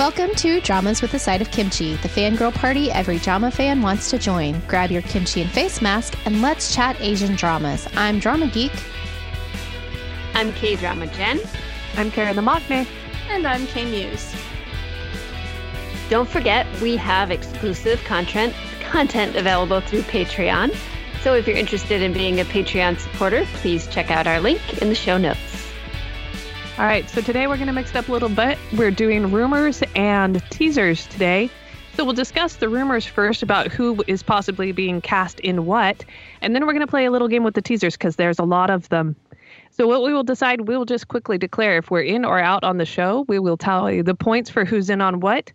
Welcome to Dramas with a Side of Kimchi, the fangirl party every drama fan wants to join. Grab your kimchi and face mask and let's chat Asian dramas. I'm Drama Geek. I'm K Drama Jen. I'm Karen the Magne. And I'm K Muse. Don't forget, we have exclusive content content available through Patreon. So if you're interested in being a Patreon supporter, please check out our link in the show notes. All right, so today we're going to mix it up a little bit. We're doing rumors and teasers today. So we'll discuss the rumors first about who is possibly being cast in what, and then we're going to play a little game with the teasers because there's a lot of them. So what we will decide, we will just quickly declare if we're in or out on the show. We will tell you the points for who's in on what.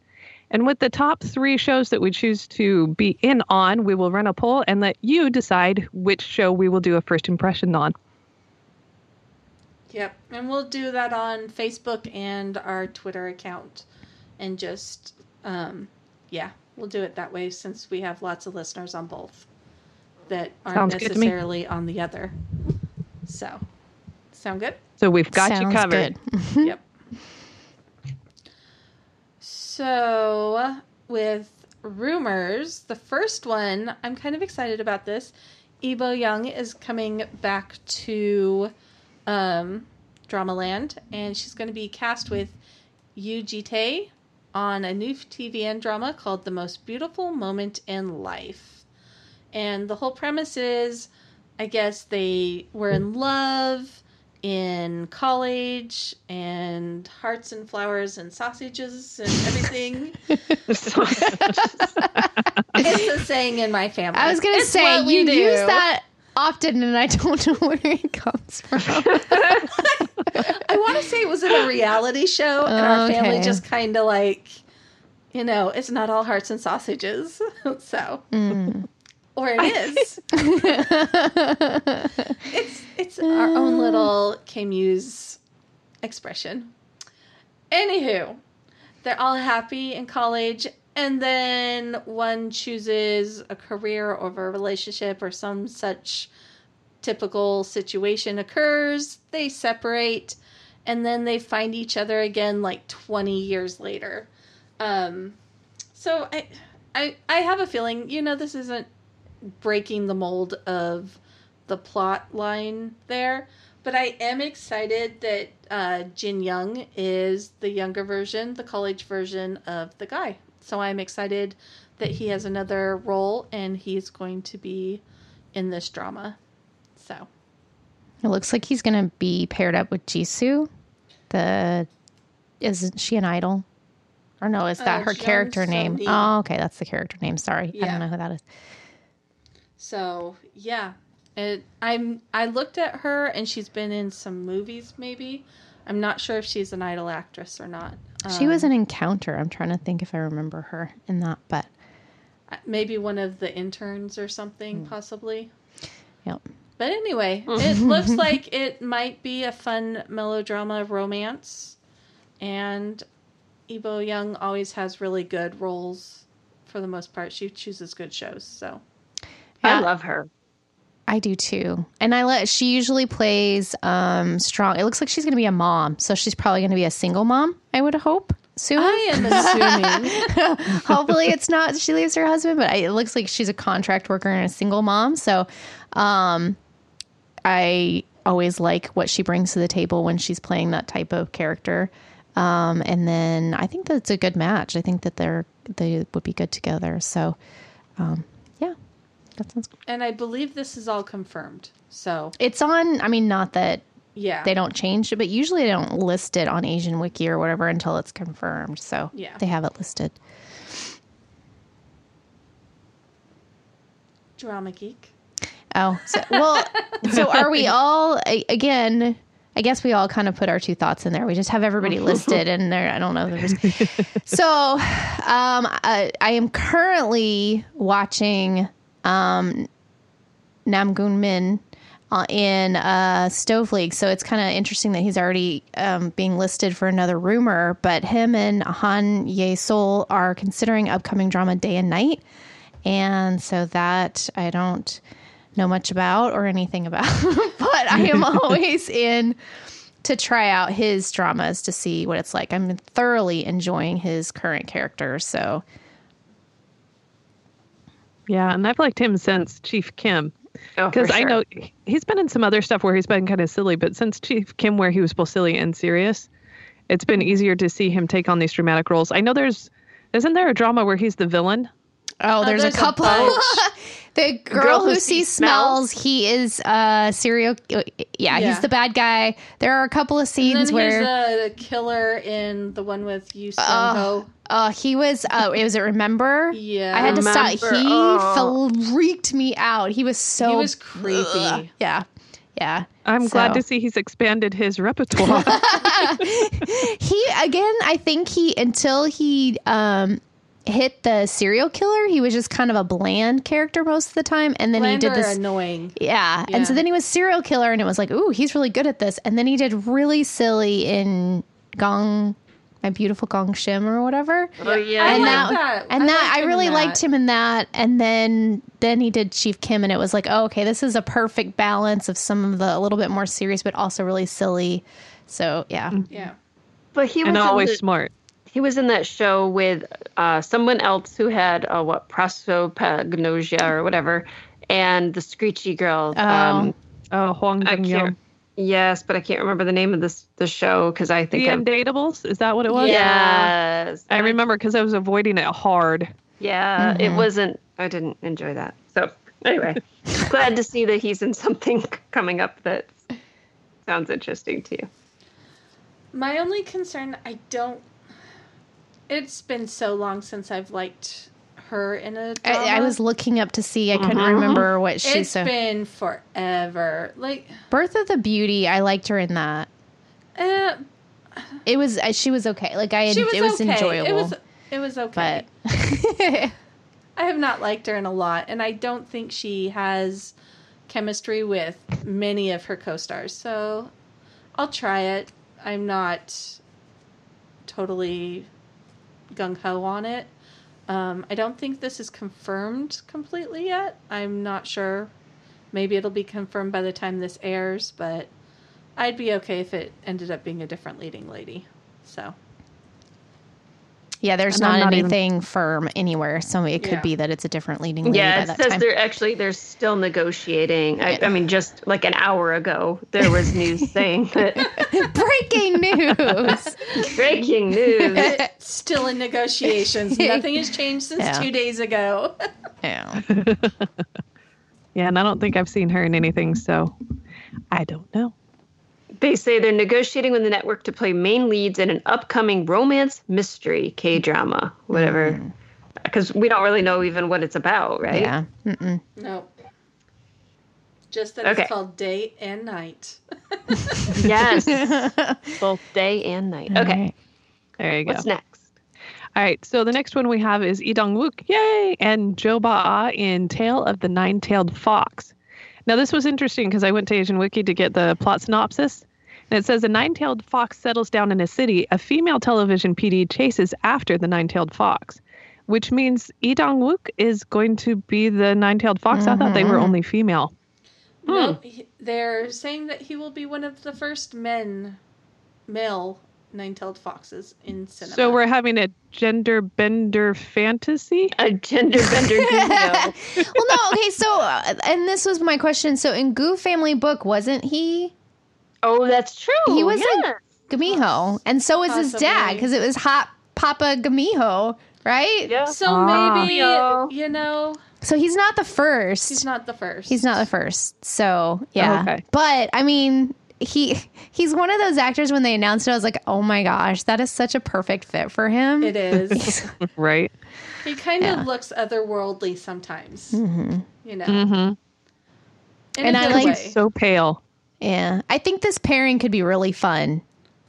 And with the top three shows that we choose to be in on, we will run a poll and let you decide which show we will do a first impression on. Yep. And we'll do that on Facebook and our Twitter account. And just, um, yeah, we'll do it that way since we have lots of listeners on both that aren't Sounds necessarily on the other. So, sound good? So we've got Sounds you covered. good. yep. So, with rumors, the first one, I'm kind of excited about this. Lee Bo Young is coming back to um, Dramaland, and she's going to be cast with Yu Jitae on a new TVN drama called The Most Beautiful Moment in Life. And the whole premise is, I guess they were in love in college and hearts and flowers and sausages and everything. it's a saying in my family. I was going to say, you do. use that often and I don't know where it comes from. I want to say it was in a reality show, and our family just kind of like, you know, it's not all hearts and sausages. so, Mm. or it is. it's it's our own little K Muse expression. Anywho, they're all happy in college, and then one chooses a career over a relationship or some such typical situation occurs. They separate, and then they find each other again like 20 years later. Um, so I, I, I have a feeling, you know, this isn't breaking the mold of the plot line there. But I am excited that uh, Jin Young is the younger version, the college version of the guy. So I'm excited that he has another role and he's going to be in this drama. So It looks like he's going to be paired up with Jisoo. The isn't she an idol? Or no, is that Uh, her character name? Oh, okay, that's the character name. Sorry, I don't know who that is. So yeah, it, I'm. I looked at her and she's been in some movies. Maybe I'm not sure if she's an idol actress or not. She was Um, an encounter. I'm trying to think if I remember her in that, but maybe one of the interns or something, Hmm. possibly. yep. But anyway, it looks like it might be a fun melodrama romance, and Lee Bo Young always has really good roles. For the most part, she chooses good shows. So I love her. I do too. And I let she usually plays um strong. It looks like she's going to be a mom, so she's probably going to be a single mom, I would hope. Soon. I am assuming. Hopefully it's not she leaves her husband, but I, it looks like she's a contract worker and a single mom. So um I always like what she brings to the table when she's playing that type of character. Um and then I think that's a good match. I think that they're they would be good together. So um. That sounds good. and I believe this is all confirmed. So It's on I mean not that yeah, they don't change it, but usually they don't list it on Asian Wiki or whatever until it's confirmed. So Yeah. they have it listed. drama geek. Oh, so, well, so are we all again? I guess we all kind of put our two thoughts in there. We just have everybody listed, and there. I don't know. There's, so, um, I, I am currently watching um, Namgoong Min uh, in uh, Stove League. So it's kind of interesting that he's already um, being listed for another rumor. But him and Han Ye Seul are considering upcoming drama Day and Night, and so that I don't know much about or anything about, but I am always in to try out his dramas to see what it's like. I'm thoroughly enjoying his current character. So Yeah, and I've liked him since Chief Kim. Oh, for Because I sure. know he's been in some other stuff where he's been kind of silly, but since Chief Kim, where he was both silly and serious, it's been easier to see him take on these dramatic roles. I know there's, isn't there a drama where he's the villain? Oh, there's, there's a a couple. bunch. The girl, who, sees smells, he is uh serial. Yeah, Yeah. he's the bad guy. There are a couple of And scenes then where he's the killer in the one with you. Sung Oh, uh, he was. Uh, it was it. Remember? Yeah. I had to stop. He Oh. freaked me out. He was so. He was creepy. Yeah, yeah. I'm glad to see he's expanded his repertoire. he again. I think he until he um hit the serial killer. He was just kind of a bland character most of the time, and then Bland he did this. annoying. Yeah. And so then he was serial killer and it was like, ooh, he's really good at this. And then he did really silly in Gong, My Beautiful Gong Shim or whatever. Oh yeah. I and like that, that. and I that I really that. liked him in that. And then then he did Chief Kim and it was like, oh, okay, this is a perfect balance of some of the a little bit more serious but also really silly. So yeah. Yeah. but he was and always the- smart. He was in that show with uh, someone else who had uh, what prosopagnosia or whatever, and the screechy girl. Um, Oh, Huang I Jung Yes, but I can't remember the name of this the show because I think The I'm. Undatables? Is that what it was? Yes, I remember because I was avoiding it hard. Yeah, it wasn't. I didn't enjoy that. So anyway, glad to see that he's in something coming up that sounds interesting to you. My only concern, I don't. It's been so long since I've liked her in a drama. I, I was looking up to see. I couldn't Mhm. remember what she's. It's So. been forever. Like, Birth of the Beauty. I liked her in that. uh, It was. uh, She was okay. Like I. she was it was okay. enjoyable. It was. It was okay. but I have not liked her in a lot, and I don't think she has chemistry with many of her co-stars. So I'll try it. I'm not totally gung ho on it. Um, I don't think this is confirmed completely yet. I'm not sure. Maybe it'll be confirmed by the time this airs, but I'd be okay if it ended up being a different leading lady. So yeah, there's And not, I'm even- anything firm anywhere, so it could Yeah. be that it's a different leading lady Yeah, by it that says time. they're actually they're still negotiating. I, I mean, just like an hour ago, there was news saying that Breaking news. breaking news. still in negotiations. Nothing has changed since Yeah. two days ago. yeah. Yeah, and I don't think I've seen her in anything, so I don't know. They say they're negotiating with the network to play main leads in an upcoming romance mystery K drama, whatever. Mm. Because we don't really know even what it's about, right? Yeah. Mm-mm. No. Just that Okay. it's called day and night. Yes. Both day and night. All Okay. right. There you go. What's next? All right, so the next one we have is Lee Dong Wook, yay, and Jo Ba in Tale of the Nine-Tailed Fox. Now this was interesting because I went to Asian Wiki to get the plot synopsis, and it says a nine-tailed fox settles down in a city. A female television PD chases after the nine-tailed fox, which means Lee Dong Wook is going to be the nine-tailed fox. I thought they were mm-hmm. only female. No, hmm. he- they're saying that he will be one of the first men, male nine-tailed foxes in cinema. So we're having a gender bender fantasy. A gender bender video. well, no. Okay. So, uh, and this was my question. So, in Gu Family Book, wasn't he Oh, that's true. He was a- Gumiho? And so was his dad because it was Hot Papa Gumiho, right? Yeah. So Ah. maybe you know So he's not the first. he's not the first. He's not the first. So yeah. Okay. But I mean, he he's one of those actors. When they announced it, I was like, oh my gosh, that is such a perfect fit for him. It is. Right. he kind Yeah. of looks otherworldly sometimes. hmm You know, Mm-hmm. in And a I good like- way. So pale. Yeah, I think this pairing could be really fun.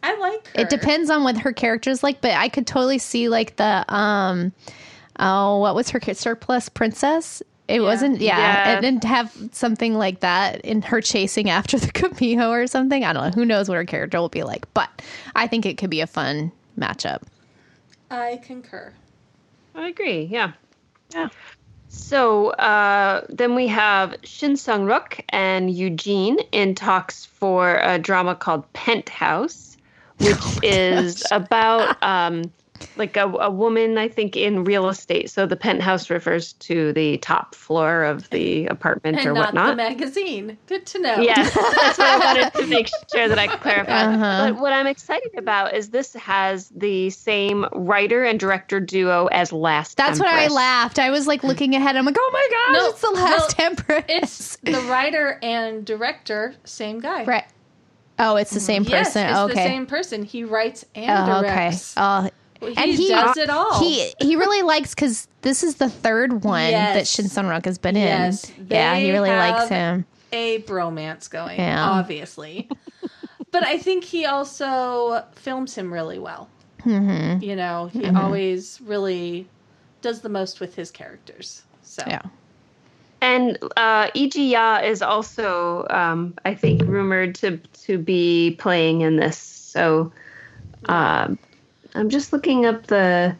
I like her. It depends on what her character is like, but I could totally see like the um, oh, what was her ca- surplus princess? It wasn't, yeah, Yeah. It didn't have something like that in her chasing after the Camino or something. I don't know. Who knows what her character will be like, but I think it could be a fun matchup. I concur. I agree. Yeah. Yeah. So uh, then we have Shin Sung Rok and Eugene in talks for a drama called Penthouse, which Oh is about um, like a, a woman, I think, in real estate. So the penthouse refers to the top floor of the apartment and or not the whatnot. magazine. Good to know. Yes, that's what I wanted to make sure that I clarify. Uh-huh. But what I'm excited about is this has the same writer and director duo as Last. That's what I laughed. I was like looking ahead. I'm like, oh my gosh, No, it's the last no, Empress. It's the writer and director, same guy. right. Oh, it's the same person. Yes, person. it's okay. the same person. He writes and Oh, okay. directs. Oh, Well, he and he does it all. He he really likes because this is the third one that Yes. Shin Sung Rok has been Yes, in. Yeah, he they really likes him. a bromance going, Yeah. obviously. but I think he also films him really well. hmm You know, he Mm-hmm. always really does the most with his characters. So Yeah. And uh, Iji Ya is also, um, I think, rumored to to be playing in this. So um, I'm just looking up the.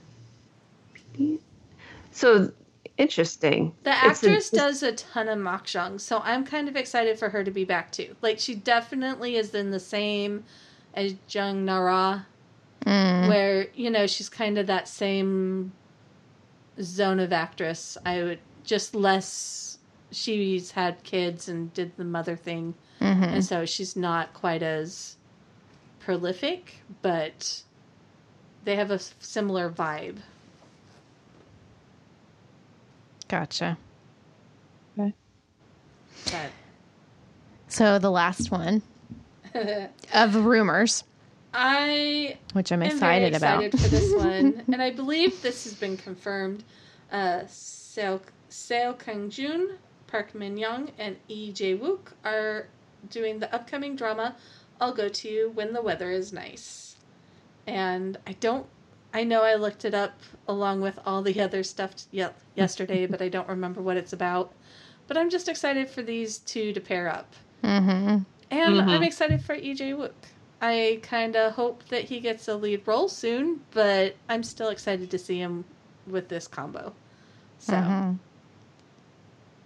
So interesting. the It's a- actress does a ton of makjang, so I'm kind of excited for her to be back too. Like she definitely is in the same as Jung Nara, Mm. where you know she's kind of that same zone of actress. I would just less. She's had kids and did the mother thing, hmm and so she's not quite as prolific, but they have a similar vibe. Gotcha. But So the last one of rumors, I which I'm am excited, very excited about. for this one, and I believe this has been confirmed. Uh, Seo Seo Kang Jun, Park Min Young, and Lee Jae Wook are doing the upcoming drama "I'll Go to You When the Weather Is Nice," and I don't. I know I looked it up along with all the other stuff ye- yesterday, but I don't remember what it's about. But I'm just excited for these two to pair up. hmm And Mhm. I'm excited for Lee Jae Wook. I kind of hope that he gets a lead role soon, but I'm still excited to see him with this combo. So, Mhm.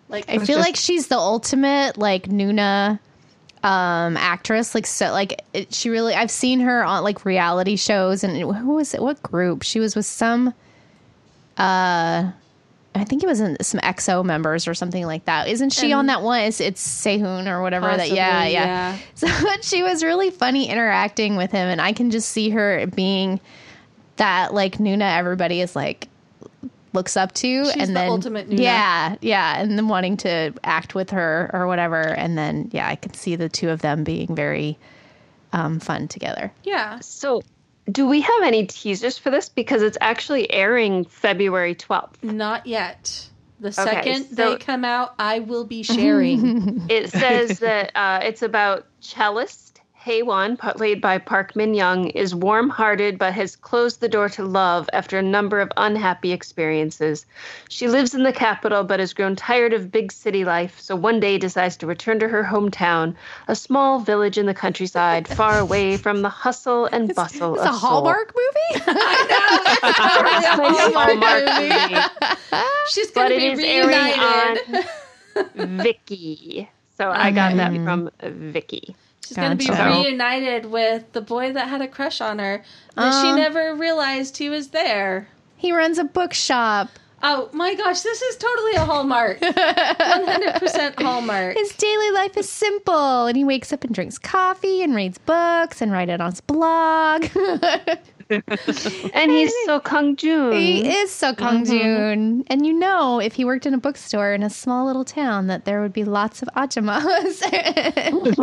like, I feel like she's the ultimate like Nuna um actress like so like it, she really I've seen her on like reality shows and who was it what group she was with some uh I think it was in some EXO members or something like that. Isn't she And- on that one? It's, it's Sehun or whatever that. Yeah, Possibly, yeah, So she was really funny interacting with him, and I can just see her being that like Nuna. Everybody is like looks up to, She's and the then ultimate Nuna. yeah, yeah, and then wanting to act with her or whatever, and then yeah, I can see the two of them being very um, fun together. yeah. So, do we have any teasers for this? Because it's actually airing February 12th. Not yet. The second so- they come out, I will be sharing. It says that uh, it's about cellist Haewon, played by Park Min Young, is warm-hearted but has closed the door to love after a number of unhappy experiences. She lives in the capital but has grown tired of big city life, so one day decides to return to her hometown, a small village in the countryside, far away from the hustle and bustle It's of a Seoul. Hallmark movie. I know. It's totally a Hallmark Hallmark movie. She's going to it be is airing reunited. Viki. So I got that from Viki. She's going to be Gotcha. reunited with the boy that had a crush on her, but she never realized he was there. he runs a bookshop. Oh my gosh, this is totally a Hallmark. 100% Hallmark. His daily life is simple, and he wakes up and drinks coffee and reads books and writes it on his blog. And he's so Kung Jun. he is so Kong Jun, mm-hmm. and you know, if he worked in a bookstore in a small little town, that there would be lots of ajamas. It's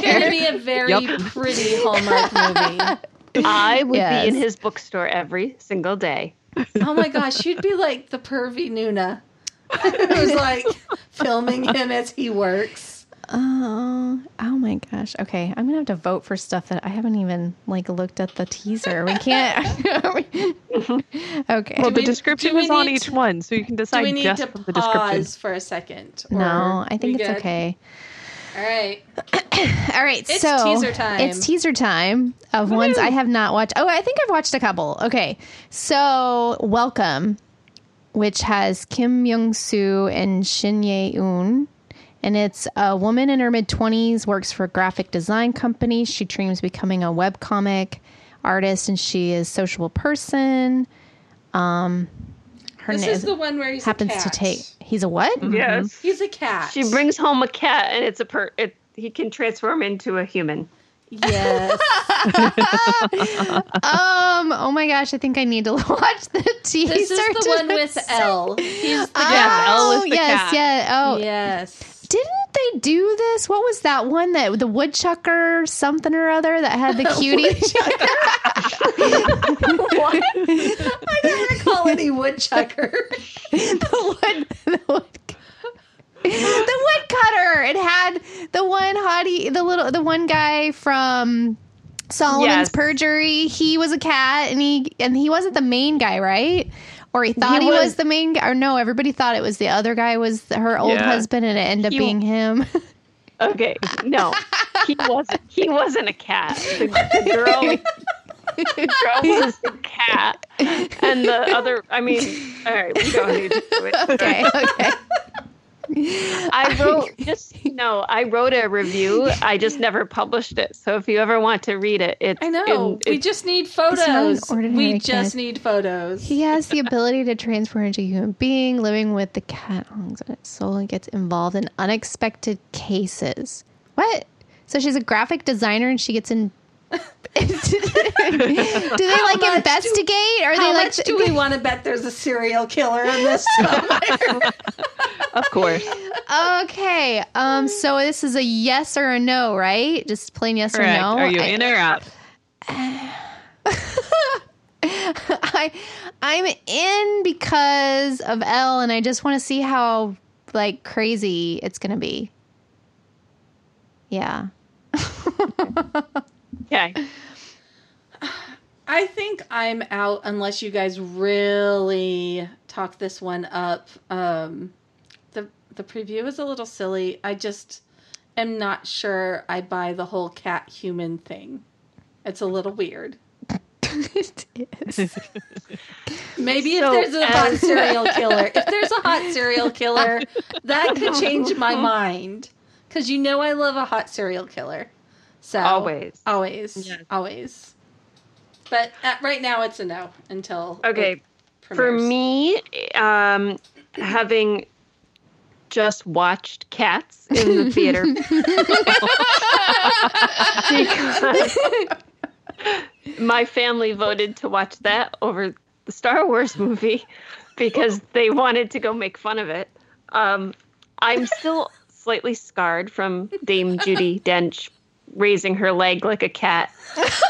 going to be a very Yup. pretty Hallmark movie. I would Yes. be in his bookstore every single day. Oh my gosh, you'd be like the pervy Nuna. Who's like filming him as he works. Oh, oh my gosh. Okay, I'm gonna have to vote for stuff that I haven't even like looked at the teaser. We can't. okay. Well, the we- description do we is on each to- one, so you can Do decide we need just to from the description. pause for a second? or no, I think it's good? okay. All right. All right, It's so teaser time. It's teaser time of ones I have not watched. Oh, I think I've watched a couple. Okay, so welcome. which has Kim Myung Soo and Shin Ye Eun. And it's a woman in her mid 20s, works for a graphic design company. She dreams becoming a webcomic artist, and she is a sociable person. Um, her This name is the one where he happens a to take. He's a what? Yes. He's a cat. She brings home a cat, and it's a per. It, he can transform into a human. Yes. Um. Oh my gosh! I think I need to watch the teaser. this is the one with L. He's the Oh, cat. L is the yes, cat. yeah. Oh, Yes. Didn't they do this? What was that one that the woodchucker something or other that had the cutie? What? I don't recall any woodchucker. the wood, the wood, the woodcutter. It had the one hottie, the little, the one guy from Solomon's Yes. Perjury. He was a cat, and he and he wasn't the main guy, right? Or he thought he, He was, was- the main guy, or no? Everybody thought it was the other guy was her old Yeah. husband, and it ended up He- being him. Okay, no, he wasn't. He wasn't a cat. The, the girl, the girl was the cat, and the other. I mean, all right, we don't need to do it. okay, okay. I wrote just no. I wrote a review. I just never published it. So if you ever want to read it, it's I know. in- we just need photos. We cat. just need photos. He has the ability to transfer into a human being, living with the cat lungs and its soul and gets involved in unexpected cases. What? So she's a graphic designer and she gets in. do they like much do- investigate? Are How they like? much do we want to bet there's a serial killer in this? Of course. okay. Um. So this is a yes or a no, right? Just plain yes Correct. or no. Are you I- in or out? I I'm in because of L, and I just want to see how like crazy it's gonna be. Yeah. Okay. I think I'm out unless you guys really talk this one up. Um, the the preview is a little silly. I just am not sure I buy the whole cat human thing. It's a little weird. it is. Maybe So, if there's a hot as- serial killer, if there's a hot serial killer, that could change my mind. Because you know I love a hot serial killer. So Always. always, Yes. always. But at, right now it's a no until Okay. For me, um, having just watched Cats in the theater because my family voted to watch that over the Star Wars movie because they wanted to go make fun of it. Um, I'm still slightly scarred from Dame Judi Dench raising her leg like a cat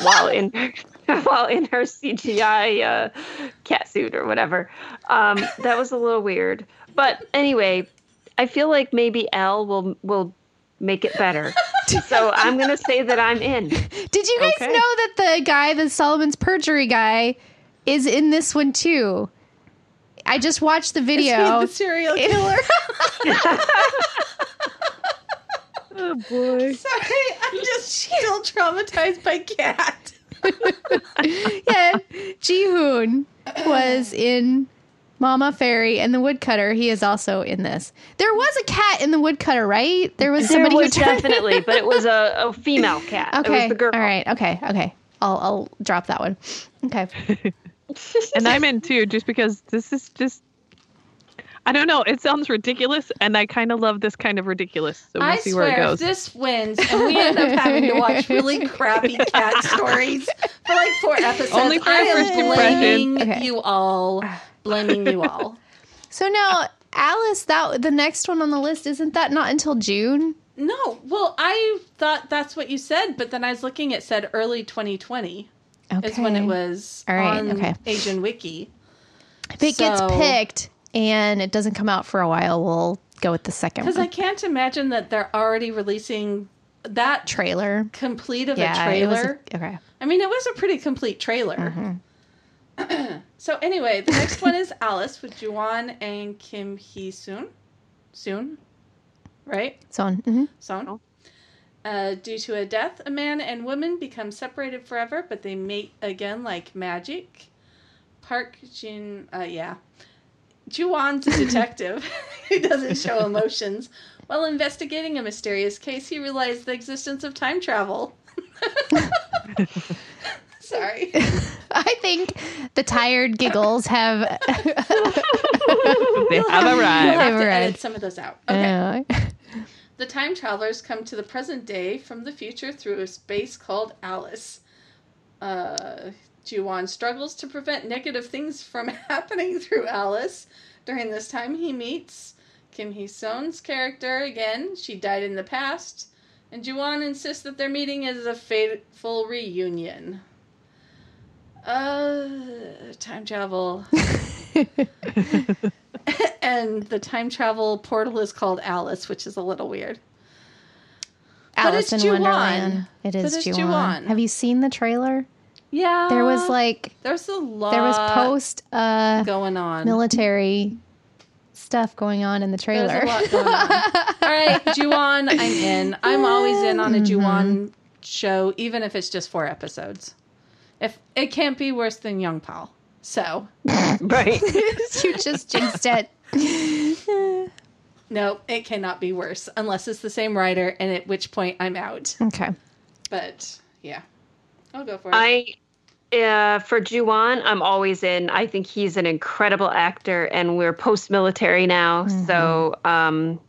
while in while in her CGI uh, cat suit or whatever. Um, that was a little weird. But anyway, I feel like maybe L will will make it better. so I'm gonna say that I'm in. Did you guys Okay. know that the guy, the Solomon's Perjury guy, is in this one too? I just watched the Is he video. the serial killer. Oh boy. Sorry, I'm just still traumatized by cat. yeah, Jihoon was in Mama Fairy and the Woodcutter. He is also in this. There was a cat in the Woodcutter, right? There was There somebody was who turned. definitely, but it was a, a female cat. It Okay, was the girl. all right, okay, okay. I'll I'll drop that one. Okay. And I'm in too, just because this is just. I don't know. It sounds ridiculous, and I kind of love this kind of ridiculous. So we'll I see where it swear, if goes. this wins and we end up having to watch really crappy cat stories for like four episodes, Only for I a am first blaming Okay. you all. Blaming you all. So now, Alice, that the next one on the list isn't that not until June? No, well, I thought that's what you said, but then I was looking. It said early 2020 Okay. is when it was All right, on okay. Asian Wiki. If it gets picked and it doesn't come out for a while, we'll go with the second Because I can't imagine that they're already releasing that trailer. complete of Yeah, a trailer. okay. I mean, it was a pretty complete trailer. Mm-hmm. so anyway, the next one is Alice with Joo Won and Kim Hee Sun. Soon, right? So. Soon. Uh, due to a death, a man and woman become separated forever, but they mate again like magic. Park Jin, uh, yeah. Joo Won's a detective who doesn't show emotions. While investigating a mysterious case, he realized the existence of time travel. Sorry. I think the tired giggles have. They have We'll have to edit some of those out. Okay. Uh, The time travelers come to the present day from the future through a space called Alice. Uh, Joo Won struggles to prevent negative things from happening through Alice. During this time, he meets Kim Hee Sun's character again. She died in the past, and Joo Won insists that their meeting is a fateful reunion. Uh, time travel. and the time travel portal is called Alice, which is a little weird. But Alice it's in Joo Won. Wonderland. It it's Joo Won. Juwan. Have you seen the trailer? Yeah. There was like there's a lot there was post uh going on. military stuff going on in the There's trailer. a lot going on. All right, Joo Won, I'm in. I'm always in on a Mm-hmm. Joo Won show, even if it's just four episodes. If it can't be worse than Yong Pal. So Right. you just jinxed it. no, it cannot be worse unless it's the same writer, and at which point I'm out. Okay. But yeah, I'll go for it. I uh, for Joo Won, I'm always in. I think he's an incredible actor, and we're post-military now, so um,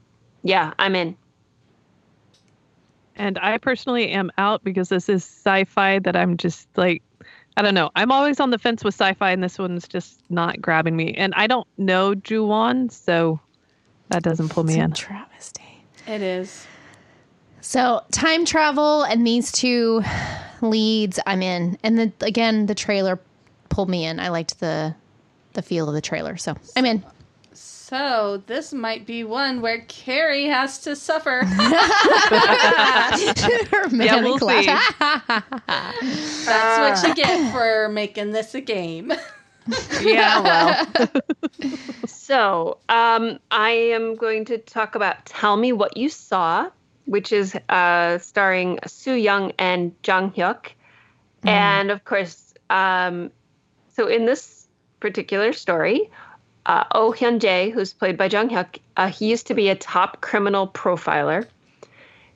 yeah, I'm in. And I personally am out because this is sci-fi that I'm just like I don't know. I'm always on the fence with sci-fi and this one's just not grabbing me. And I don't know Joo Won, so that doesn't pull me It's a in. travesty. it is. So time travel and these two leads, I'm in. And the again, the trailer pulled me in. I liked the the feel of the trailer, so I'm in. So this might be one where Carrie has to suffer. Her Yeah, we'll see. That's what you get for making this a game. Yeah, well. So um, I am going to talk about "Tell Me What You Saw," which is uh, starring Soo Young and Jang Hyuk, and of course, um, so in this particular story, uh, Oh Hyun Jae, who's played by Jang Hyuk, uh, he used to be a top criminal profiler.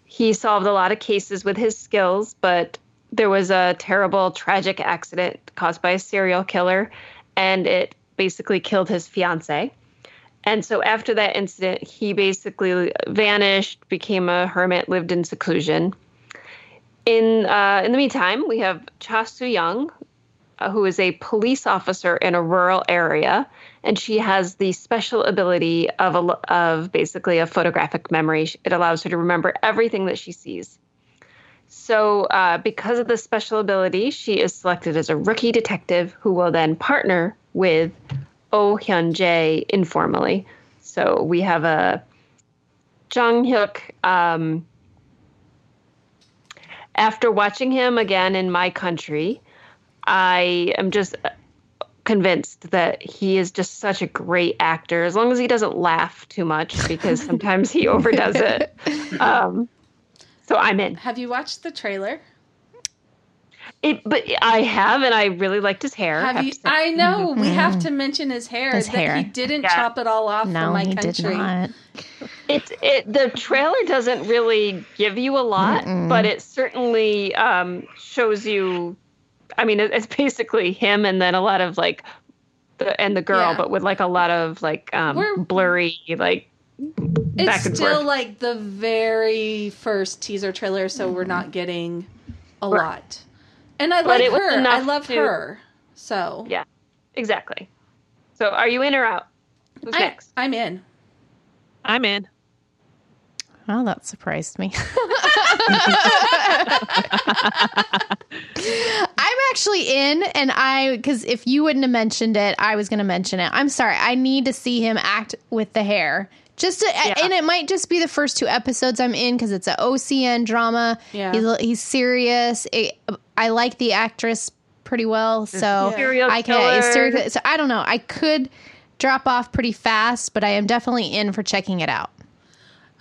He solved a lot of cases with his skills, but there was a terrible, tragic accident caused by a serial killer, and it basically killed his fiance. And so after that incident, he basically vanished, became a hermit, lived in seclusion. In uh, in the meantime, we have Cha Soo Young, uh, who is a police officer in a rural area, and she has the special ability of a, of basically a photographic memory. It allows her to remember everything that she sees. So, uh, because of this special ability, she is selected as a rookie detective who will then partner with Oh Hyun Jae informally. So we have a Jang Hyuk. Um, after watching him again in my country, I am just convinced that he is just such a great actor as long as he doesn't laugh too much because sometimes he overdoes it. Um, so I'm in. Have you watched the trailer? It, but I have, and I really liked his hair. Have have you? to say. I know we have to mention his hair. His that hair. He didn't Yeah. chop it all off No, for my he country. did not. It's it. The trailer doesn't really give you a lot, but it certainly um, shows you. I mean, it, it's basically him, and then a lot of like, the, and the girl, Yeah. but with like a lot of like um, We're- blurry like. It's back and still forth. like the very first teaser trailer, so we're not getting a Right. lot. And I But like it was her. I enough love to- her. So Yeah, exactly. So, are you in or out? Who's I, next? I'm in. I'm in. Oh, that surprised me. I'm actually in, and I because if you wouldn't have mentioned it, I was going to mention it. I'm sorry. I need to see him act with the hair. Just to, and it might just be the first two episodes I'm in because it's an OCN drama. Yeah. he's he's serious. It, I like the actress pretty well, so Serial I can. serial- So I don't know. I could drop off pretty fast, but I am definitely in for checking it out.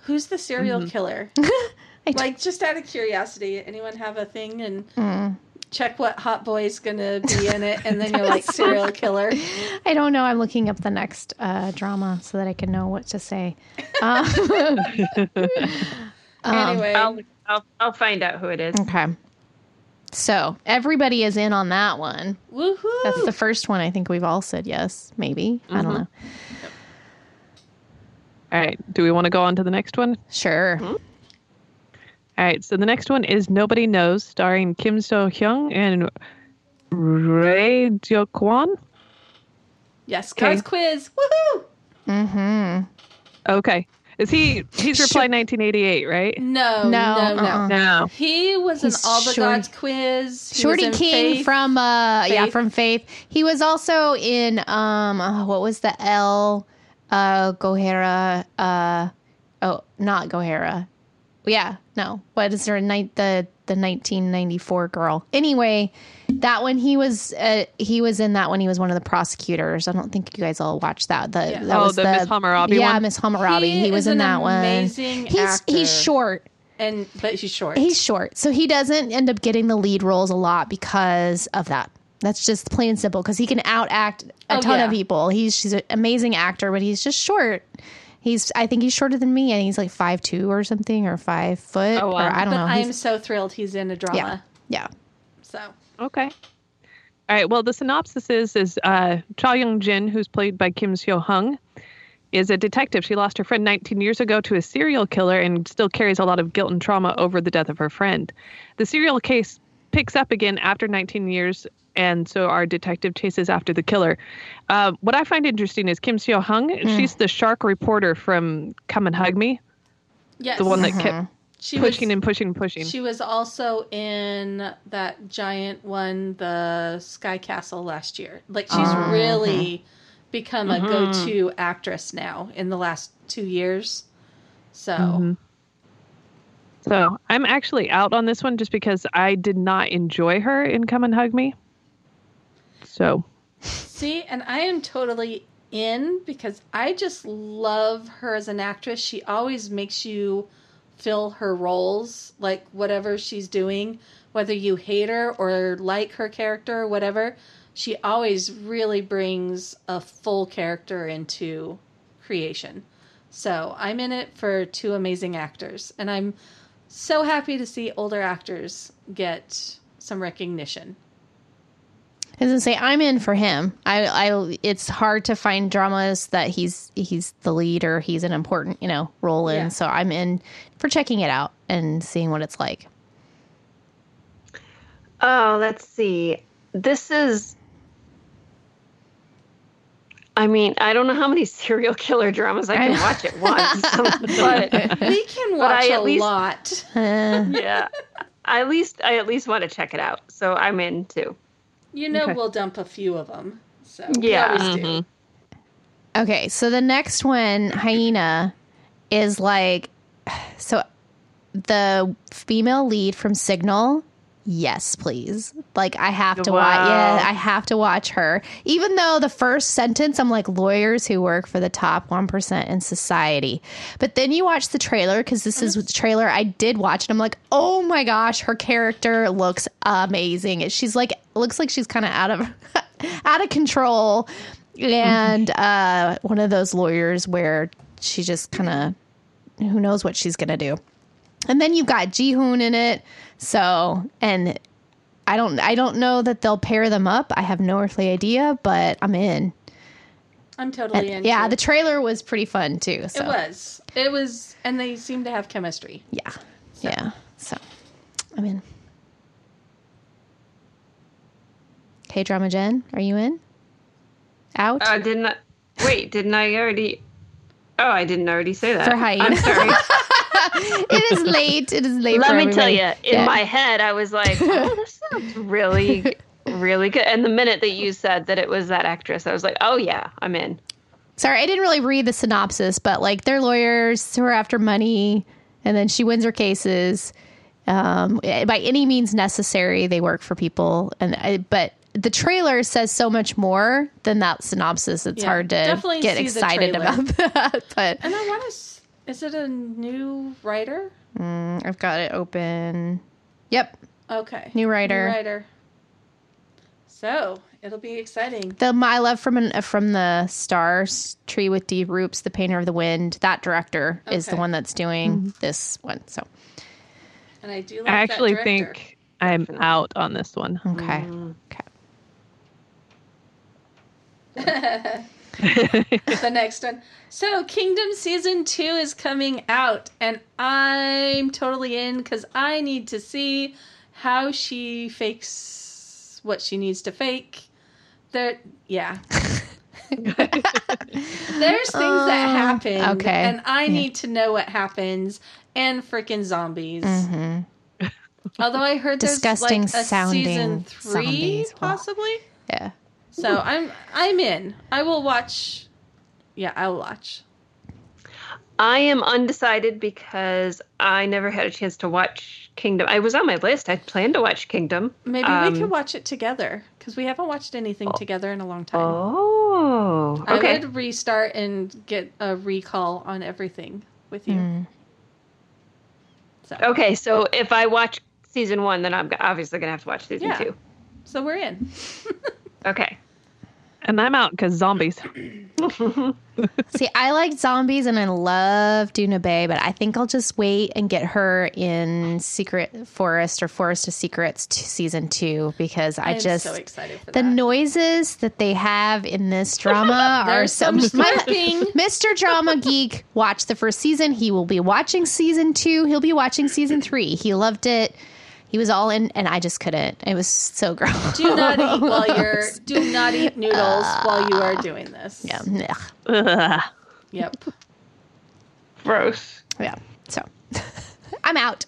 Who's the serial Mm-hmm. killer? I like, just out of curiosity, anyone have a thing? And check what hot boy's gonna be in it, and then you're like serial killer. I don't know. I'm looking up the next uh, drama so that I can know what to say. Um, anyway, I'll, I'll I'll find out who it is. okay. So everybody is in on that one. woohoo! That's the first one. I think we've all said yes. Maybe. I don't know. All right. Do we want to go on to the next one? Sure. All right. So the next one is Nobody Knows, starring Kim Seo Hyung and Ryu Deok Hwan. yes, Okay. God's quiz. Woohoo! Mm-hmm. Okay. Is he? He's replied 1988, right? No, No, no, no. uh-uh. No. He was He's in All the short- Gods quiz. He Shorty King Faith. from uh yeah from Faith. He was also in um oh, what was the L uh Go Ara uh oh not Go Ara. Yeah, no. What is her night the the 1994 girl. Anyway, that one he was uh, he was in that one he was one of the prosecutors. I don't think you guys all watched that. The Yeah. that Oh, was the Miss Hammurabi Yeah. Miss Hammurabi. He, He was in that one. amazing He's actor. he's short. and but he's short. He's short, so he doesn't end up getting the lead roles a lot because of that. That's just plain and simple because he can out act a Oh, ton yeah. of people. He's she's an amazing actor, but he's just short. He's I think he's shorter than me, and he's like five two or something or five foot. Oh, wow. or I don't but know. I He's- am so thrilled he's in a drama. yeah, yeah. So Okay. All right. Well, the synopsis is is uh, Cha Young Jin, who's played by Kim Seo Hyung, is a detective. She lost her friend 19 years ago to a serial killer and still carries a lot of guilt and trauma over the death of her friend. The serial case picks up again after 19 years, and so our detective chases after the killer. Uh, what I find interesting is Kim Seo Hyung. She's the shark reporter from Come and Hug Me, yes, the one that kept she pushing was, and pushing and pushing. She was also in that giant one, the Sky Castle last year. Like she's Uh-huh. really become a Mm-hmm. go-to actress now in the last two years. So Mm-hmm. So I'm actually out on this one just because I did not enjoy her in Come and Hug Me. So see, and I am totally in because I just love her as an actress. She always makes you fill her roles, like whatever she's doing, whether you hate her or like her character or whatever. She always really brings a full character into creation. So I'm in it for two amazing actors, and I'm so happy to see older actors get some recognition. I was gonna say I'm in for him. I, I, it's hard to find dramas that he's he's the lead or he's an important you know role in. Yeah. So I'm in for checking it out and seeing what it's like. Oh, let's see. This is. I mean, I don't know how many serial killer dramas I I can watch at once, but We can watch I at a least- lot. Yeah, I at least I at least want to check it out. So I'm in too. You know, Okay. we'll dump a few of them. So Yeah. we always do. Mm-hmm. Okay, so the next one, hyena, is like so the female lead from Signal. Yes, please. Like I have to watch. Yeah, I have to watch her. Even though the first sentence, I'm like lawyers who work for the top one percent in society. But then you watch the trailer because this is the trailer I did watch, and I'm like, oh my gosh, her character looks amazing. She's like looks like she's kind of out of out of control, and uh, one of those lawyers where she just kind of who knows what she's gonna do. And then you've got Jihoon in it. So, and I don't I don't know that they'll pair them up. I have no earthly idea, but I'm in. I'm totally in. Yeah, too. the trailer was pretty fun too. So it was. It was, and they seem to have chemistry. yeah. Yeah. So I'm in. K drama Jen, are you in? Out? Uh, didn't I, wait? Didn't I already? Oh, I didn't already say that. For hyena. I'm sorry. it is late. It is late. Let for me tell you, in Yeah. my head, I was like, "Oh, this sounds really, really good." And the minute that you said that it was that actress, I was like, "Oh yeah, I'm in." Sorry, I didn't really read the synopsis, but like they're lawyers who are after money, and then she wins her cases um, by any means necessary. They work for people, and I, but the trailer says so much more than that synopsis. It's Yeah, hard to get excited about that. But And I want to. Is it a new writer? I've got it open. Yep, Okay. New writer. New writer. So it'll be exciting. The My Love from an, uh, from the Stars Tree with Deep Roots, the painter of the wind. That director is the one that's doing this one. So And I do like I actually director. think I'm out on this one. okay, okay. the next one. So, Kingdom season two is coming out, and I'm totally in because I need to see how she fakes what she needs to fake. There, yeah. There's things that happen, Uh, okay. and I need to know what happens, and freaking zombies. Although I heard there's Mm-hmm. Disgusting like a sounding season three, zombies. possibly. Yeah. So I'm I'm in. I will watch. Yeah, I'll watch. I am undecided because I never had a chance to watch Kingdom. I was on my list. I planned to watch Kingdom. Maybe Um, we could watch it together because we haven't watched anything together in a long time. Oh, I okay. would restart and get a recall on everything with you. So, Okay, so if I watch season one, then I'm obviously gonna have to watch season Yeah. two. so we're in. Okay. And I'm out because zombies. See, I like zombies and I love Doona Bae, but I think I'll just wait and get her in Secret Forest or Forest of Secrets t- season two because I I'm just so excited for the that. noises that they have in this drama are There's some. some my- Mr. Drama Geek watched the first season. He will be watching season two. He'll be watching season three. He loved it. He was all in, and I just couldn't. It was so gross. do not eat while you're. Do not eat noodles while you are doing this. yeah, ugh. Ugh. Yep. Gross. yeah. So I'm out.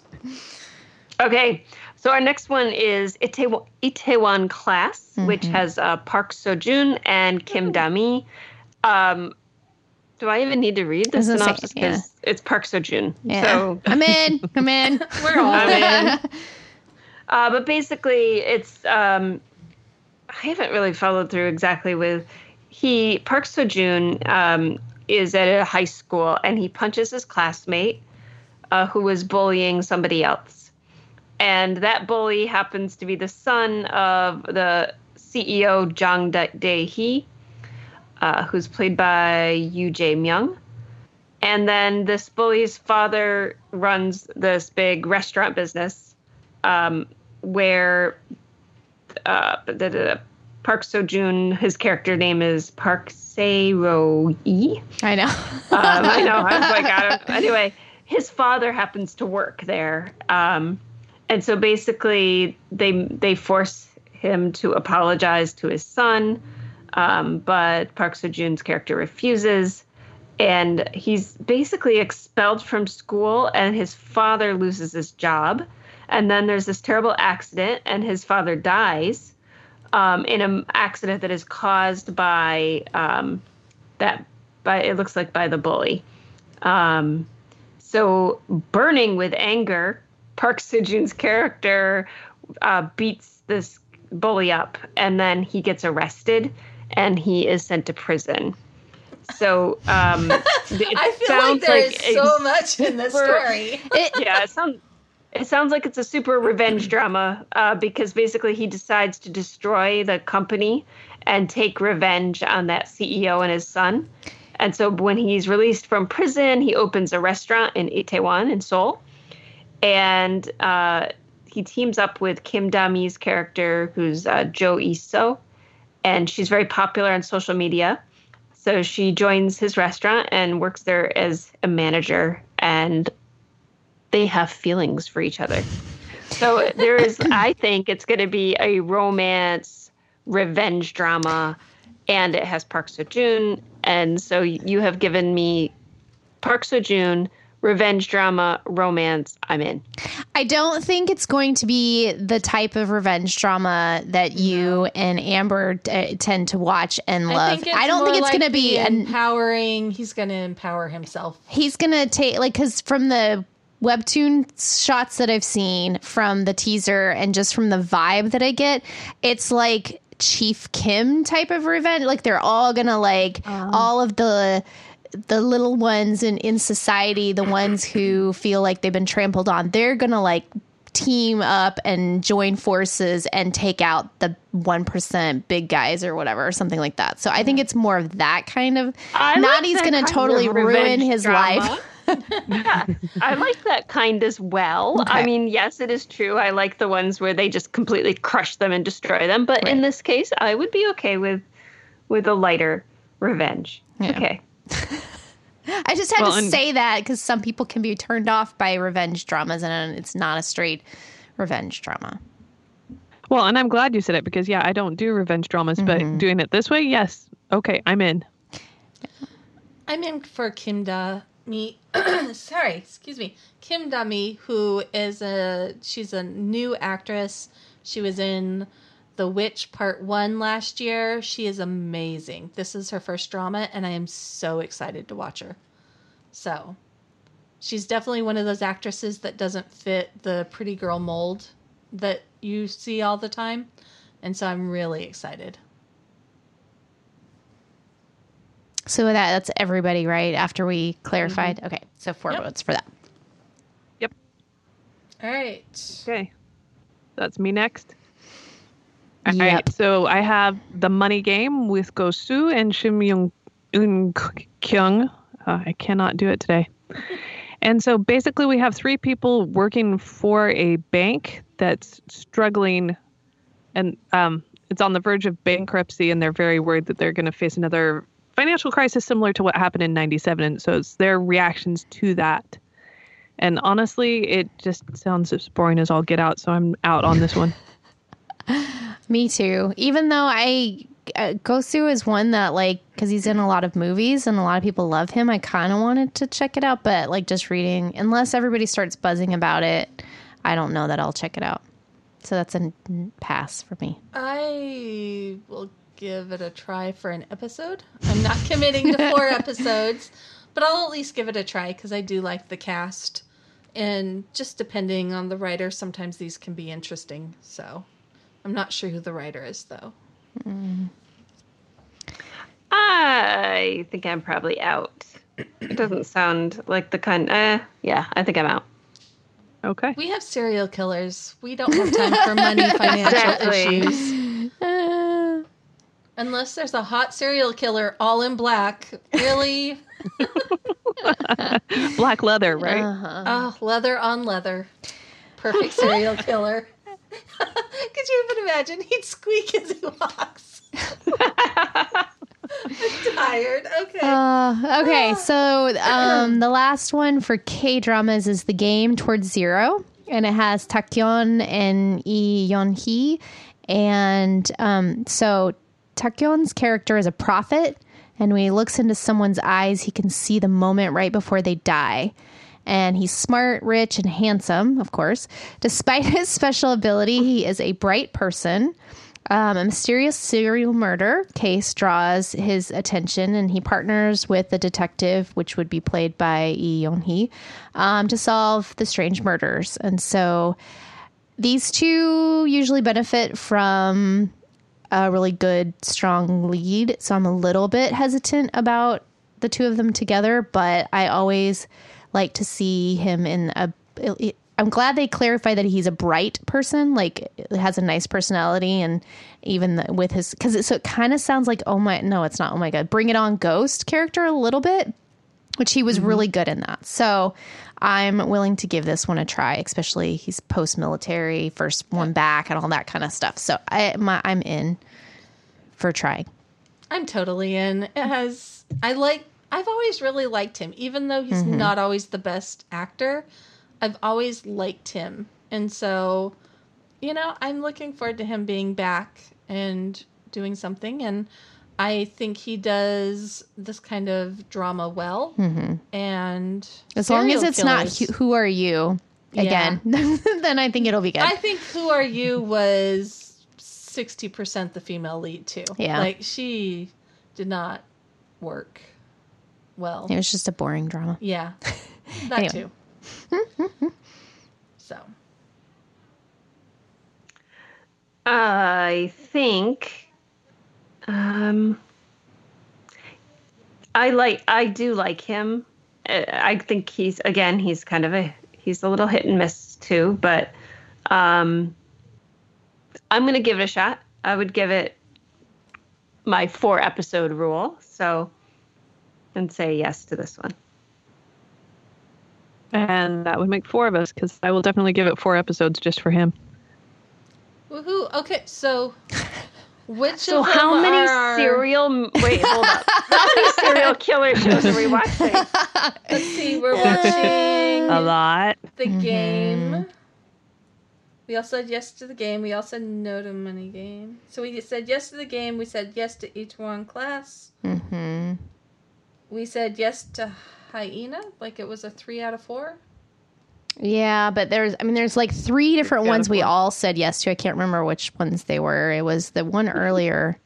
Okay, so our next one is Itaewon, Itaewon Class, which has uh, Park Seo-joon and Kim Dami. Um, do I even need to read the I was gonna synopsis? Because it's Park Seo-joon. Yeah. So, I'm in. I'm in. We're all I'm in. Uh, but basically, it's um, I haven't really followed through exactly with he Park Seo-joon um, is at a high school and he punches his classmate uh, who was bullying somebody else, and that bully happens to be the son of the CEO Jang Dae-hee, uh, who's played by Yoo Jae-myung. And then this bully's father runs this big restaurant business um, where uh, the, the Park his character name is Park Se-ro-yi. I know. Um, I know. I was like, I don't. Anyway, his father happens to work there, um, and so basically they they force him to apologize to his son, um, but Park Seo-joon's character refuses, and he's basically expelled from school, and his father loses his job, and then there's this terrible accident, and his father dies. Um, in an accident that is caused by um, that by it looks like by the bully. Um, so burning with anger, Park Seo-joon's character uh, beats this bully up, and then he gets arrested, and he is sent to prison. So um, it I feel like there is a so much in this story. yeah, it sounds it sounds like it's a super revenge drama uh, because basically he decides to destroy the company and take revenge on that CEO and his son. And so when he's released from prison, he opens a restaurant in Itaewon in Seoul, and uh, he teams up with Kim Dami's character, who's uh, Jo Yi-seo, and she's very popular on social media. So she joins his restaurant and works there as a manager, and they have feelings for each other. So there is, I think it's going to be a romance, revenge drama, and it has Park Seo Joon. And so you have given me Park Seo Joon, revenge drama, romance. I'm in. I don't think it's going to be the type of revenge drama that you and Amber uh, tend to watch and love. I, don't think it's going to be an empowering. He's going to empower himself. he's gonna take like because from the webtoon shots that i've seen from the teaser and just from the vibe that i get it's like chief kim type of revenge like they're all gonna like oh. all of the the little ones in in society the ones who feel like they've been trampled on they're gonna like team up and join forces and take out the 1% big guys or whatever or something like that. So I think it's more of that kind of I not he's going to totally ruin his drama. life. yeah, I like that kind as well. I mean, yes, it is true. I like the ones where they just completely crush them and destroy them. But in this case, I would be okay with with a lighter revenge. Yeah. Okay. I just had Well, to and- say that because some people can be turned off by revenge dramas and it's not a straight revenge drama. Well, and I'm glad you said it because yeah, I don't do revenge dramas, but mm-hmm. doing it this way, yes. Okay, I'm in. I'm in for Kim Mi. sorry, excuse me. Kim Da Mi, who is a she's a new actress. She was in The Witch Part One last year. She is amazing. This is her first drama, and I am so excited to watch her. So, she's definitely one of those actresses that doesn't fit the pretty girl mold that you see all the time, and so I'm really excited. So that that's everybody, right? After we clarified. Okay. So four Yep. votes for that. Yep. All right. Okay. That's me next. All Yep. right. So I have the money game with Go Soo and Shim Young Un Kyung. Uh, I cannot do it today. And so basically, we have three people working for a bank that's struggling, and um, it's on the verge of bankruptcy, and they're very worried that they're going to face another financial crisis similar to what happened in '97. And so it's their reactions to that. And honestly, it just sounds as boring as all get out. So I'm out on this one. Me too. Even though I uh, Go Soo is one that like because he's in a lot of movies and a lot of people love him. I kind of wanted to check it out, but like just reading, unless everybody starts buzzing about it, I don't know that I'll check it out. So that's a pass for me. I will give it a try for an episode. I'm not committing to four episodes, but I'll at least give it a try because I do like the cast. And just depending on the writer, sometimes these can be interesting. So I'm not sure who the writer is, though. I think I'm probably out. It doesn't sound like the kind. Uh, yeah, I think I'm out. Okay. We have serial killers. We don't have time for money financial Exactly. issues. Unless there's a hot serial killer all in black. Really? Black leather, right? uh-huh. Oh, leather on leather. Perfect serial killer. Could you even imagine? He'd squeak as he walks. I'm tired. Okay. Uh, okay, so um, the last one for K dramas is the game Towards Zero, and it has Taecyeon and Lee Yeon Hee, and um, so Taecyeon's character is a prophet, and when he looks into someone's eyes, he can see the moment right before they die. And he's smart, rich, and handsome, of course. Despite his special ability, he is a bright person. Um, a mysterious serial murder case draws his attention, and he partners with the detective, which would be played by Lee Yeon Hee, um, to solve the strange murders. And so these two usually benefit from a really good, strong lead. So I'm a little bit hesitant about the two of them together, but I always like to see him in a. I'm glad they clarify that he's a bright person, like has a nice personality, and even the, with his because it, so it kind of sounds like oh my no, it's not oh my god, Bring It On Ghost character a little bit, which he was mm-hmm. really good in that. So I'm willing to give this one a try, especially he's post military, first one back, and all that kind of stuff. So I my, I'm in for trying. I'm totally in. It has. I like. I've always really liked him, even though he's mm-hmm. not always the best actor. I've always liked him, and so, you know, I'm looking forward to him being back and doing something. And I think he does this kind of drama well. Mm-hmm. And As long as it's not killers- who, who are you again, then I think it'll be good. I think Who Are You was 60% the female lead, too. Yeah. Like, she did not work well. it was just a boring drama. Yeah. That Anyway. too. so, I think um I like I do like him. Uh, I think he's again he's kind of a he's a little hit and miss too, but Um, I'm going to give it a shot. I would give it my four episode rule. So, and say yes to this one. And that would make four of us because I will definitely give it four episodes just for him. Woohoo! Okay, so which So, of them how many are... serial? Wait, hold up. How many serial killer shows are we watching? Let's see, we're watching A lot. the Mhm. game. We all said yes to the game. We all said no to money game. So we said yes to the game. We said yes to Itaewon class. Mm-hmm. We said yes to hyena, like it was a three out of four. Yeah, but there's, I mean, there's like three different ones we all said yes to. I can't remember which ones they were. It was the one mm-hmm. earlier.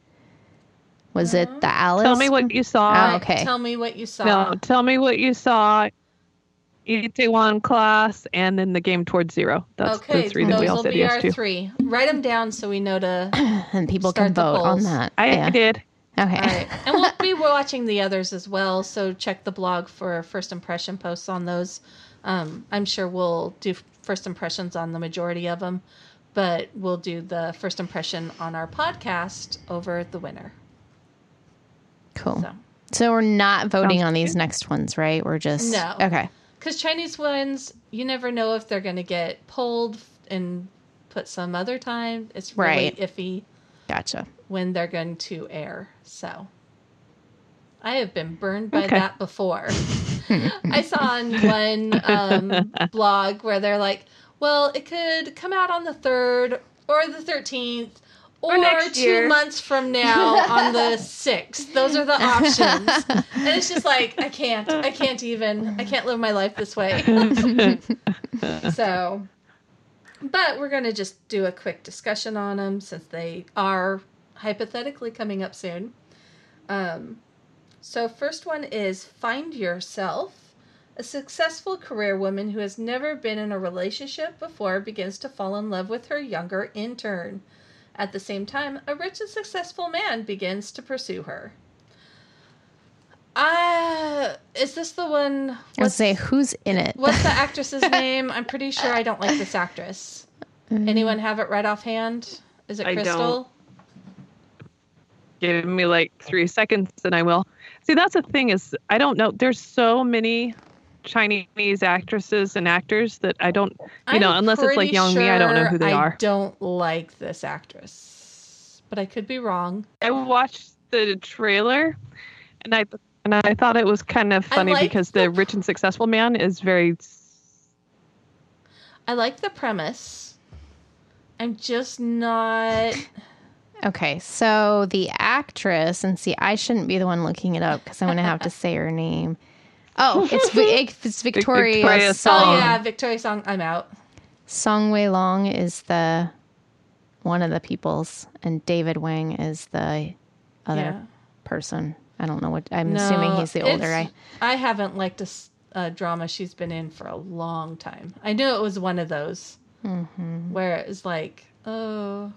Was it the Alice? Tell me what you saw. Oh, okay. Tell me what you saw. No, tell me what you saw. one class and then the game towards zero. That's okay, the three that those we all will said be yes our to. three. Write them down so we know to. and people Start can vote on that. I yeah. did. Okay. All right, and we'll be watching the others as well. So check the blog for first impression posts on those. Um, I'm sure we'll do first impressions on the majority of them, but we'll do the first impression on our podcast over the winner. Cool. So, So we're not voting on these next ones, right? We're just No. Okay. because Chinese ones, you never know if they're going to get pulled and put some other time. It's really Right. iffy Gotcha. when they're going to air. So I have been burned by Okay. that before. I saw on one um, blog where they're like, well, it could come out on the 3rd or the 13th or, Or two year." months from now on the 6th. Those are the options. and it's just like, I can't. I can't even. I can't live my life this way. so, but we're going to just do a quick discussion on them since they are hypothetically coming up soon. Um, so, first one is Find Yourself. A successful career woman who has never been in a relationship before begins to fall in love with her younger intern. At the same time, a rich and successful man begins to pursue her. Uh, is this the one? Let's say who's in it. What's the actress's name? I'm pretty sure I don't like this actress. Anyone have it right offhand? Is it I don't. Crystal? Give me like three seconds and I will. See, that's the thing is I don't know. There's so many Chinese actresses and actors that I don't, you know, I'm unless it's like Yang Mi, I don't know who they I are. I don't like this actress, but I could be wrong. I watched the trailer, and I and I thought it was kind of funny like because the- the rich and successful man is very. I like the premise. I'm just not. Okay, so the actress, and see, I shouldn't be the one looking it up because I'm going to have to say her name. Oh, it's it's Victoria, Victoria Song. Oh yeah, Victoria Song. I'm out. Song Wei Long is the one of the peoples, and David Wang is the other Yeah. person. I don't know what. I'm assuming he's the older guy. I haven't liked a drama she's been in for a long time. I knew it was one of those Mm-hmm. where it was like, oh,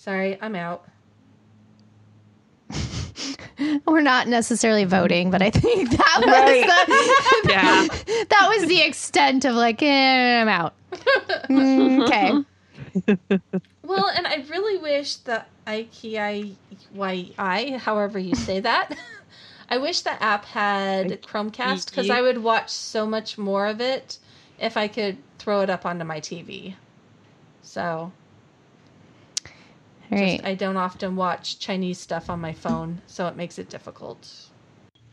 sorry, I'm out. We're not necessarily voting, but I think that was Right. the Yeah. that was the extent of like, eh, I'm out. Mm, okay. Well, and I really wish that IKEI, however you say that, I wish the app had Chromecast because I would watch so much more of it if I could throw it up onto my TV. So All right. just, I don't often watch Chinese stuff on my phone, so it makes it difficult.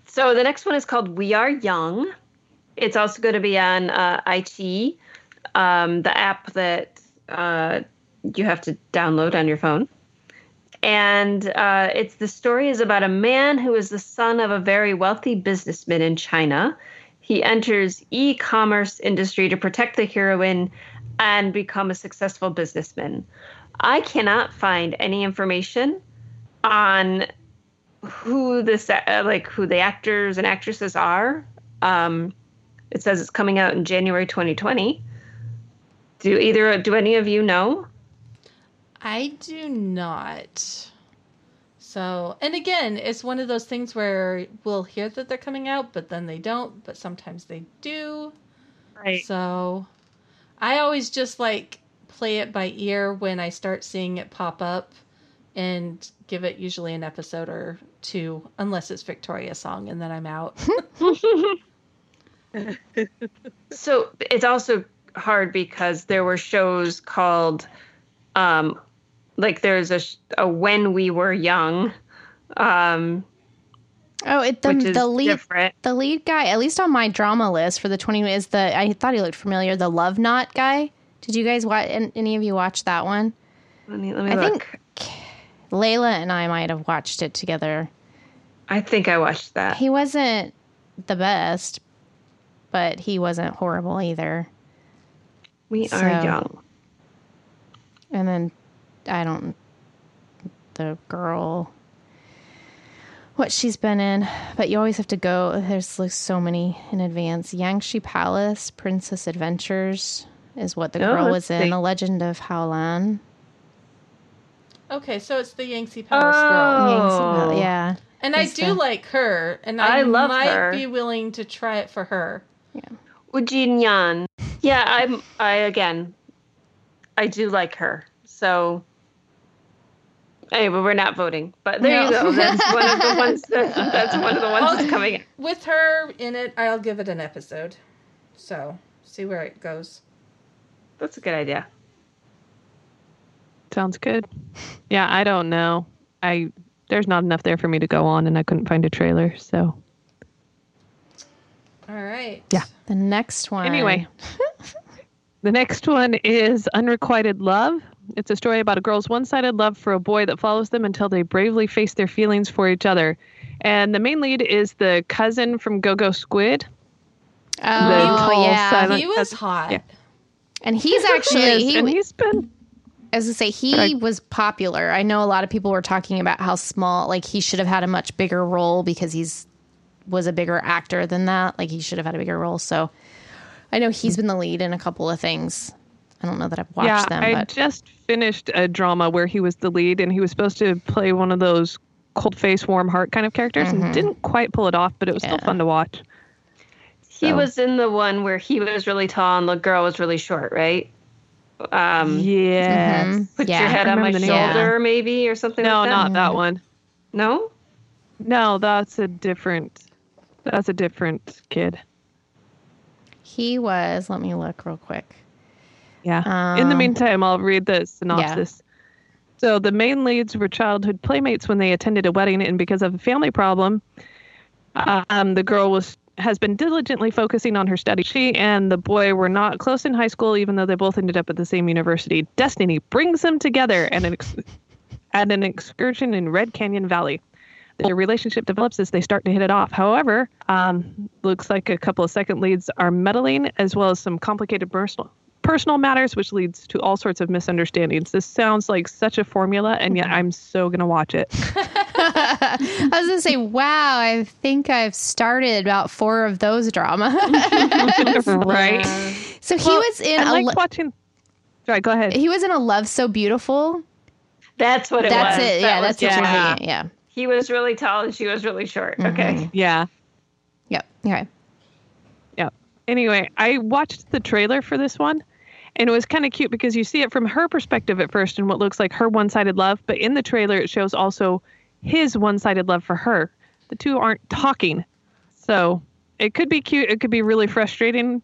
So the next one is called We Are Young. It's also going to be on uh, IT, um, the app that uh, you have to download on your phone. And uh, it's the story is about a man who is the son of a very wealthy businessman in China. He enters e-commerce industry to protect the heroine and become a successful businessman. I cannot find any information on who this uh, like who the actors and actresses are. Um, it says it's coming out in January 2020. Do either do any of you know? I do not. So, and again, it's one of those things where we'll hear that they're coming out, but then they don't, but sometimes they do. Right. So, I always just like play it by ear when I start seeing it pop up and give it usually an episode or two, unless it's Victoria's song, and then I'm out. So it's also hard because there were shows called, um, like there's a, a When We Were Young, um, Oh, it the the lead different. the lead guy, at least on my drama list for the twenty is the I thought he looked familiar. The Love Knot guy. Did you guys watch? Any of you watch that one? Let me, let me I look. think Layla and I might have watched it together. I think I watched that. He wasn't the best, but he wasn't horrible either. We So- are young. And then I don't the girl what she's been in, but you always have to go. There's like so many in advance. Yanxi Palace, Princess Adventures is what the Oh, girl was in. see. The Legend of Haolan. okay, so it's the Yanxi Palace girl. Oh. Yangtze Oh. Palace, yeah. And I do the- like her, and I, I love might her. be willing to try it for her. Yeah. Wu Jinyan. Yeah, I'm. I again. I do like her. So. Anyway, we're not voting, but there you go. That's one of the ones. That, that's one of the ones that's coming. In. With her in it, I'll give it an episode. So, see where it goes. That's a good idea. Sounds good. Yeah, I don't know. I there's not enough there for me to go on, and I couldn't find a trailer. So All right. Yeah. The next one. anyway, the next one is Unrequited Love. It's a story about a girl's one-sided love for a boy that follows them until they bravely face their feelings for each other. And the main lead is the cousin from Go Go Squid. Oh, tall, yeah. silent- He was hot. Yeah. And he's actually, Yes, he, and he's been as I say, he Sorry. was popular. I know a lot of people were talking about how small, like he should have had a much bigger role because he's was a bigger actor than that. Like he should have had a bigger role. So I know he's been the lead in a couple of things. I don't know that I've watched yeah, them, I but just finished a drama where he was the lead, and he was supposed to play one of those cold face, warm heart kind of characters, and didn't quite pull it off, but it was still Mm-hmm. Fun to watch. He was in the one where he was really tall and the girl was really short, right? Um, Yeah. Mhm. put Yeah. your head on my remember the name. shoulder, maybe, or something. No, like that. not that one. No. No, that's a different. That's a different kid. he was. Let me look real quick. Yeah. In the Um, meantime, I'll read the synopsis. So the main leads were childhood playmates when they attended a wedding, and because of a family problem, um, the girl was has been diligently focusing on her studies. She and the boy were not close in high school, even though they both ended up at the same university. Destiny brings them together and an ex- at an excursion in Red Canyon Valley. Their relationship develops as they start to hit it off. However, um, looks like a couple of second leads are meddling, as well as some complicated personal personal matters, which leads to all sorts of misunderstandings. This sounds like such a formula, and yet mm-hmm. I'm so gonna watch it. I was gonna say, wow, I think I've started about four of those drama. right? so he Well, was in I a like lo- watching. Sorry, go ahead. he was in a Love So Beautiful. That's what it was. That's was. it. That yeah, was- that's what you're thinking. Yeah. He was really tall and she was really short. Mm-hmm. Okay. Yeah. Yep. Okay. Yeah. Anyway, I watched the trailer for this one, and it was kind of cute because you see it from her perspective at first and what looks like her one sided love, but in the trailer, it shows also his one sided love for her. The two aren't talking. So it could be cute. It could be really frustrating.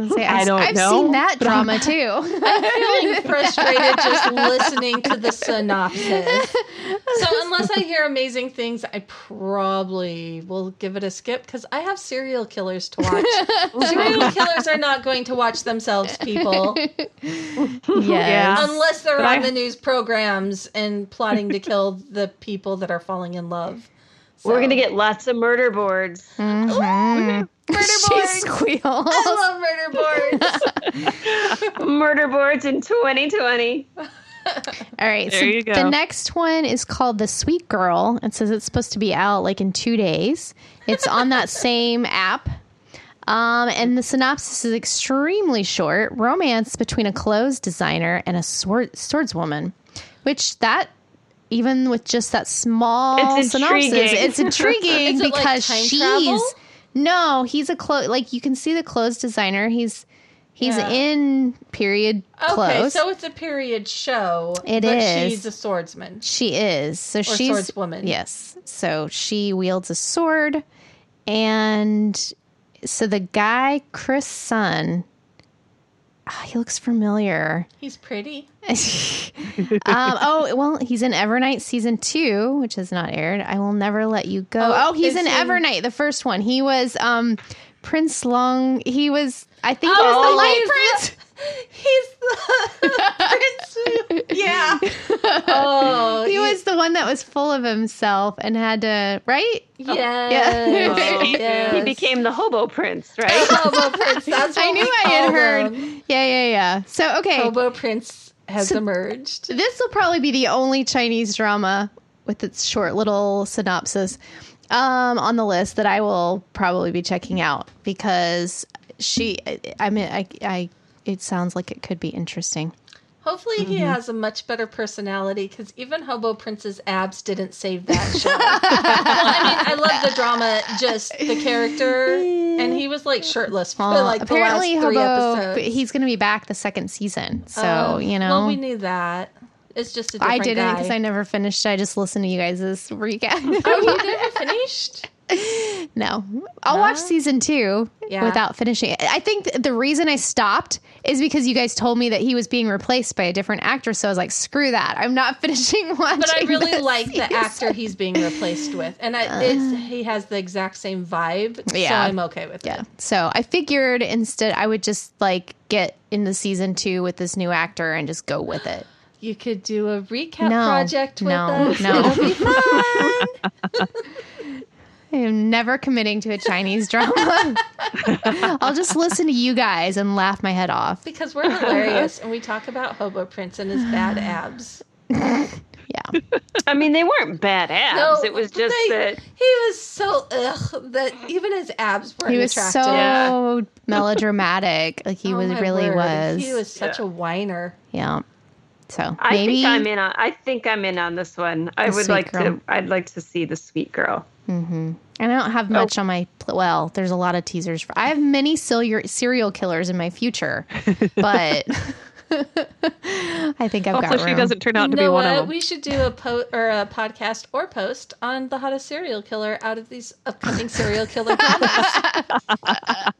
I, say, I I've- don't I've know, seen that drama too. I'm feeling frustrated just listening to the synopsis. So unless I hear amazing things, I probably will give it a skip because I have serial killers to watch. serial killers are not going to watch themselves, people, yes. Yeah. unless they're But on I- the news programs and plotting to kill the people that are falling in love. We're gonna get lots of murder boards. Mhm. murder She boards. squeals. I love murder boards. murder boards in 2020. All right. There so you go. the next one is called The Sweet Girl. It says it's supposed to be out like in two days. It's on that same app. Um, and the synopsis is extremely short romance between a clothes designer and a sword, swordswoman, which that. Even with just that small It's synopsis, intriguing. it's intriguing it because time she's travel? no, he's a clothes like you can see the clothes designer. He's He's Yeah. in period Okay, clothes. so it's a period show. It but is. she's a swordsman. she is. So she's a swordswoman. Yes. So she wields a sword, and so the guy Chris Sun. Ah, he looks familiar. He's pretty. um, oh well, he's in Evernight season two, which has not aired. I will never let you go. Oh, Oh, he's in he- Evernight, the first one. He was um, Prince Long. He was, I think, he was Oh, the Light he's Prince. He's the prince. Yeah. Oh, He was the one that was full of himself and had to right. Yes. Oh, he, yes. he became the hobo prince, right? Hobo Prince. That's what I knew we I had heard. them. Yeah, yeah, yeah. So okay, Hobo Prince has So- emerged. this will probably be the only Chinese drama with its short little synopsis um, on the list that I will probably be checking out because she. I mean, I, I. It sounds like it could be interesting. Hopefully, he Mm-hmm. has a much better personality because even Hobo Prince's abs didn't save that show. well, I mean, I love the drama, just the character, and he was like shirtless for Well, like the apparently, last three Hobo. episodes. He's going to be back the second season, so Oh, you know. Well, we knew that. It's just a different I didn't because I never finished. I just listened to you guys' recap. Oh, you never finished? No, I'll watch season two Yeah. without finishing it. I think th- the reason I stopped is because you guys told me that he was being replaced by a different actor. So I was like, screw that. I'm not finishing watching. But I really like the actor he's being replaced with, and I, uh. it's, he has the exact same vibe. so Yeah. I'm okay with Yeah. it. So I figured instead I would just like get into season two with this new actor and just go with it. You could do a recap No, project with no, us. no. It'll be fun. I am never committing to a Chinese drama. I'll just listen to you guys and laugh my head off. because we're hilarious and we talk about Hobo Prince and his bad abs. Yeah. I mean, they weren't bad abs. it was just they- that he was so ugh that even his abs weren't He was attractive. so Yeah. melodramatic. Like he Oh was really word. was. He was such Yeah. a whiner. Yeah. So I maybe think I'm in on. I think I'm in on this one. I would like girl. to. I'd like to see the sweet girl. Mm-hmm. and I don't have much oh. on my well. There's a lot of teasers. For, I have many serial serial killers in my future, but I think I've Hopefully, got she doesn't turn out You to be one what? of them. We should do a po- or a podcast or post on the hottest serial killer out of these upcoming serial killer dramas.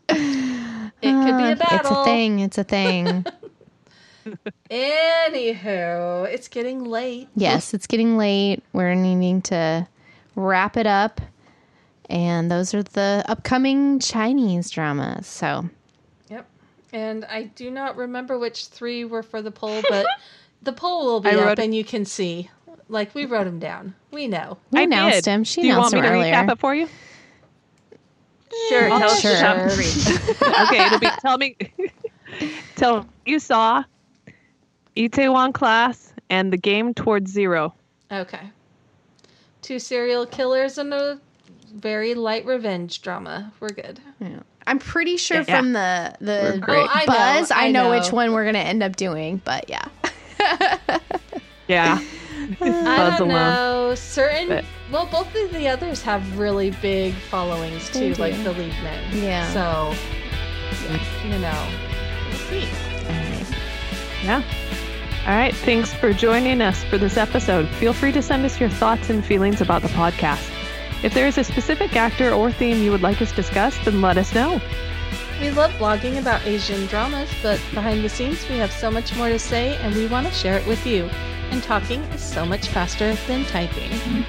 it could be a battle. It's a thing. It's a thing. Anywho, it's getting late. yes, it's getting late. We're needing to wrap it up, and those are the upcoming Chinese dramas. So Yep. And I do not remember which three were for the poll, but the poll will be I up wrote- and you can see. Like we wrote them down. We know. we I announced did. him. She Do you announced want me him to earlier. recap it for you? Mm, sure, Oh, tell us the sure. top three. okay, it'll be tell me tell you saw Itaewon class and the game towards zero. Okay. Two serial killers and a very light revenge drama. We're good. Yeah. I'm pretty sure Yeah. from the the great. Oh, I know, buzz, I, I know, know. which one we're gonna end up doing. But yeah, Yeah. I don't know. Certain. But- well, both of the others have really big followings too, do. like the lead men. Yeah. So, yeah, you know, we'll see. Yeah. All right. Thanks for joining us for this episode. Feel free to send us your thoughts and feelings about the podcast. If there is a specific actor or theme you would like us discussed, then let us know. We love blogging about Asian dramas, but behind the scenes, we have so much more to say, and we want to share it with you. And talking is so much faster than typing.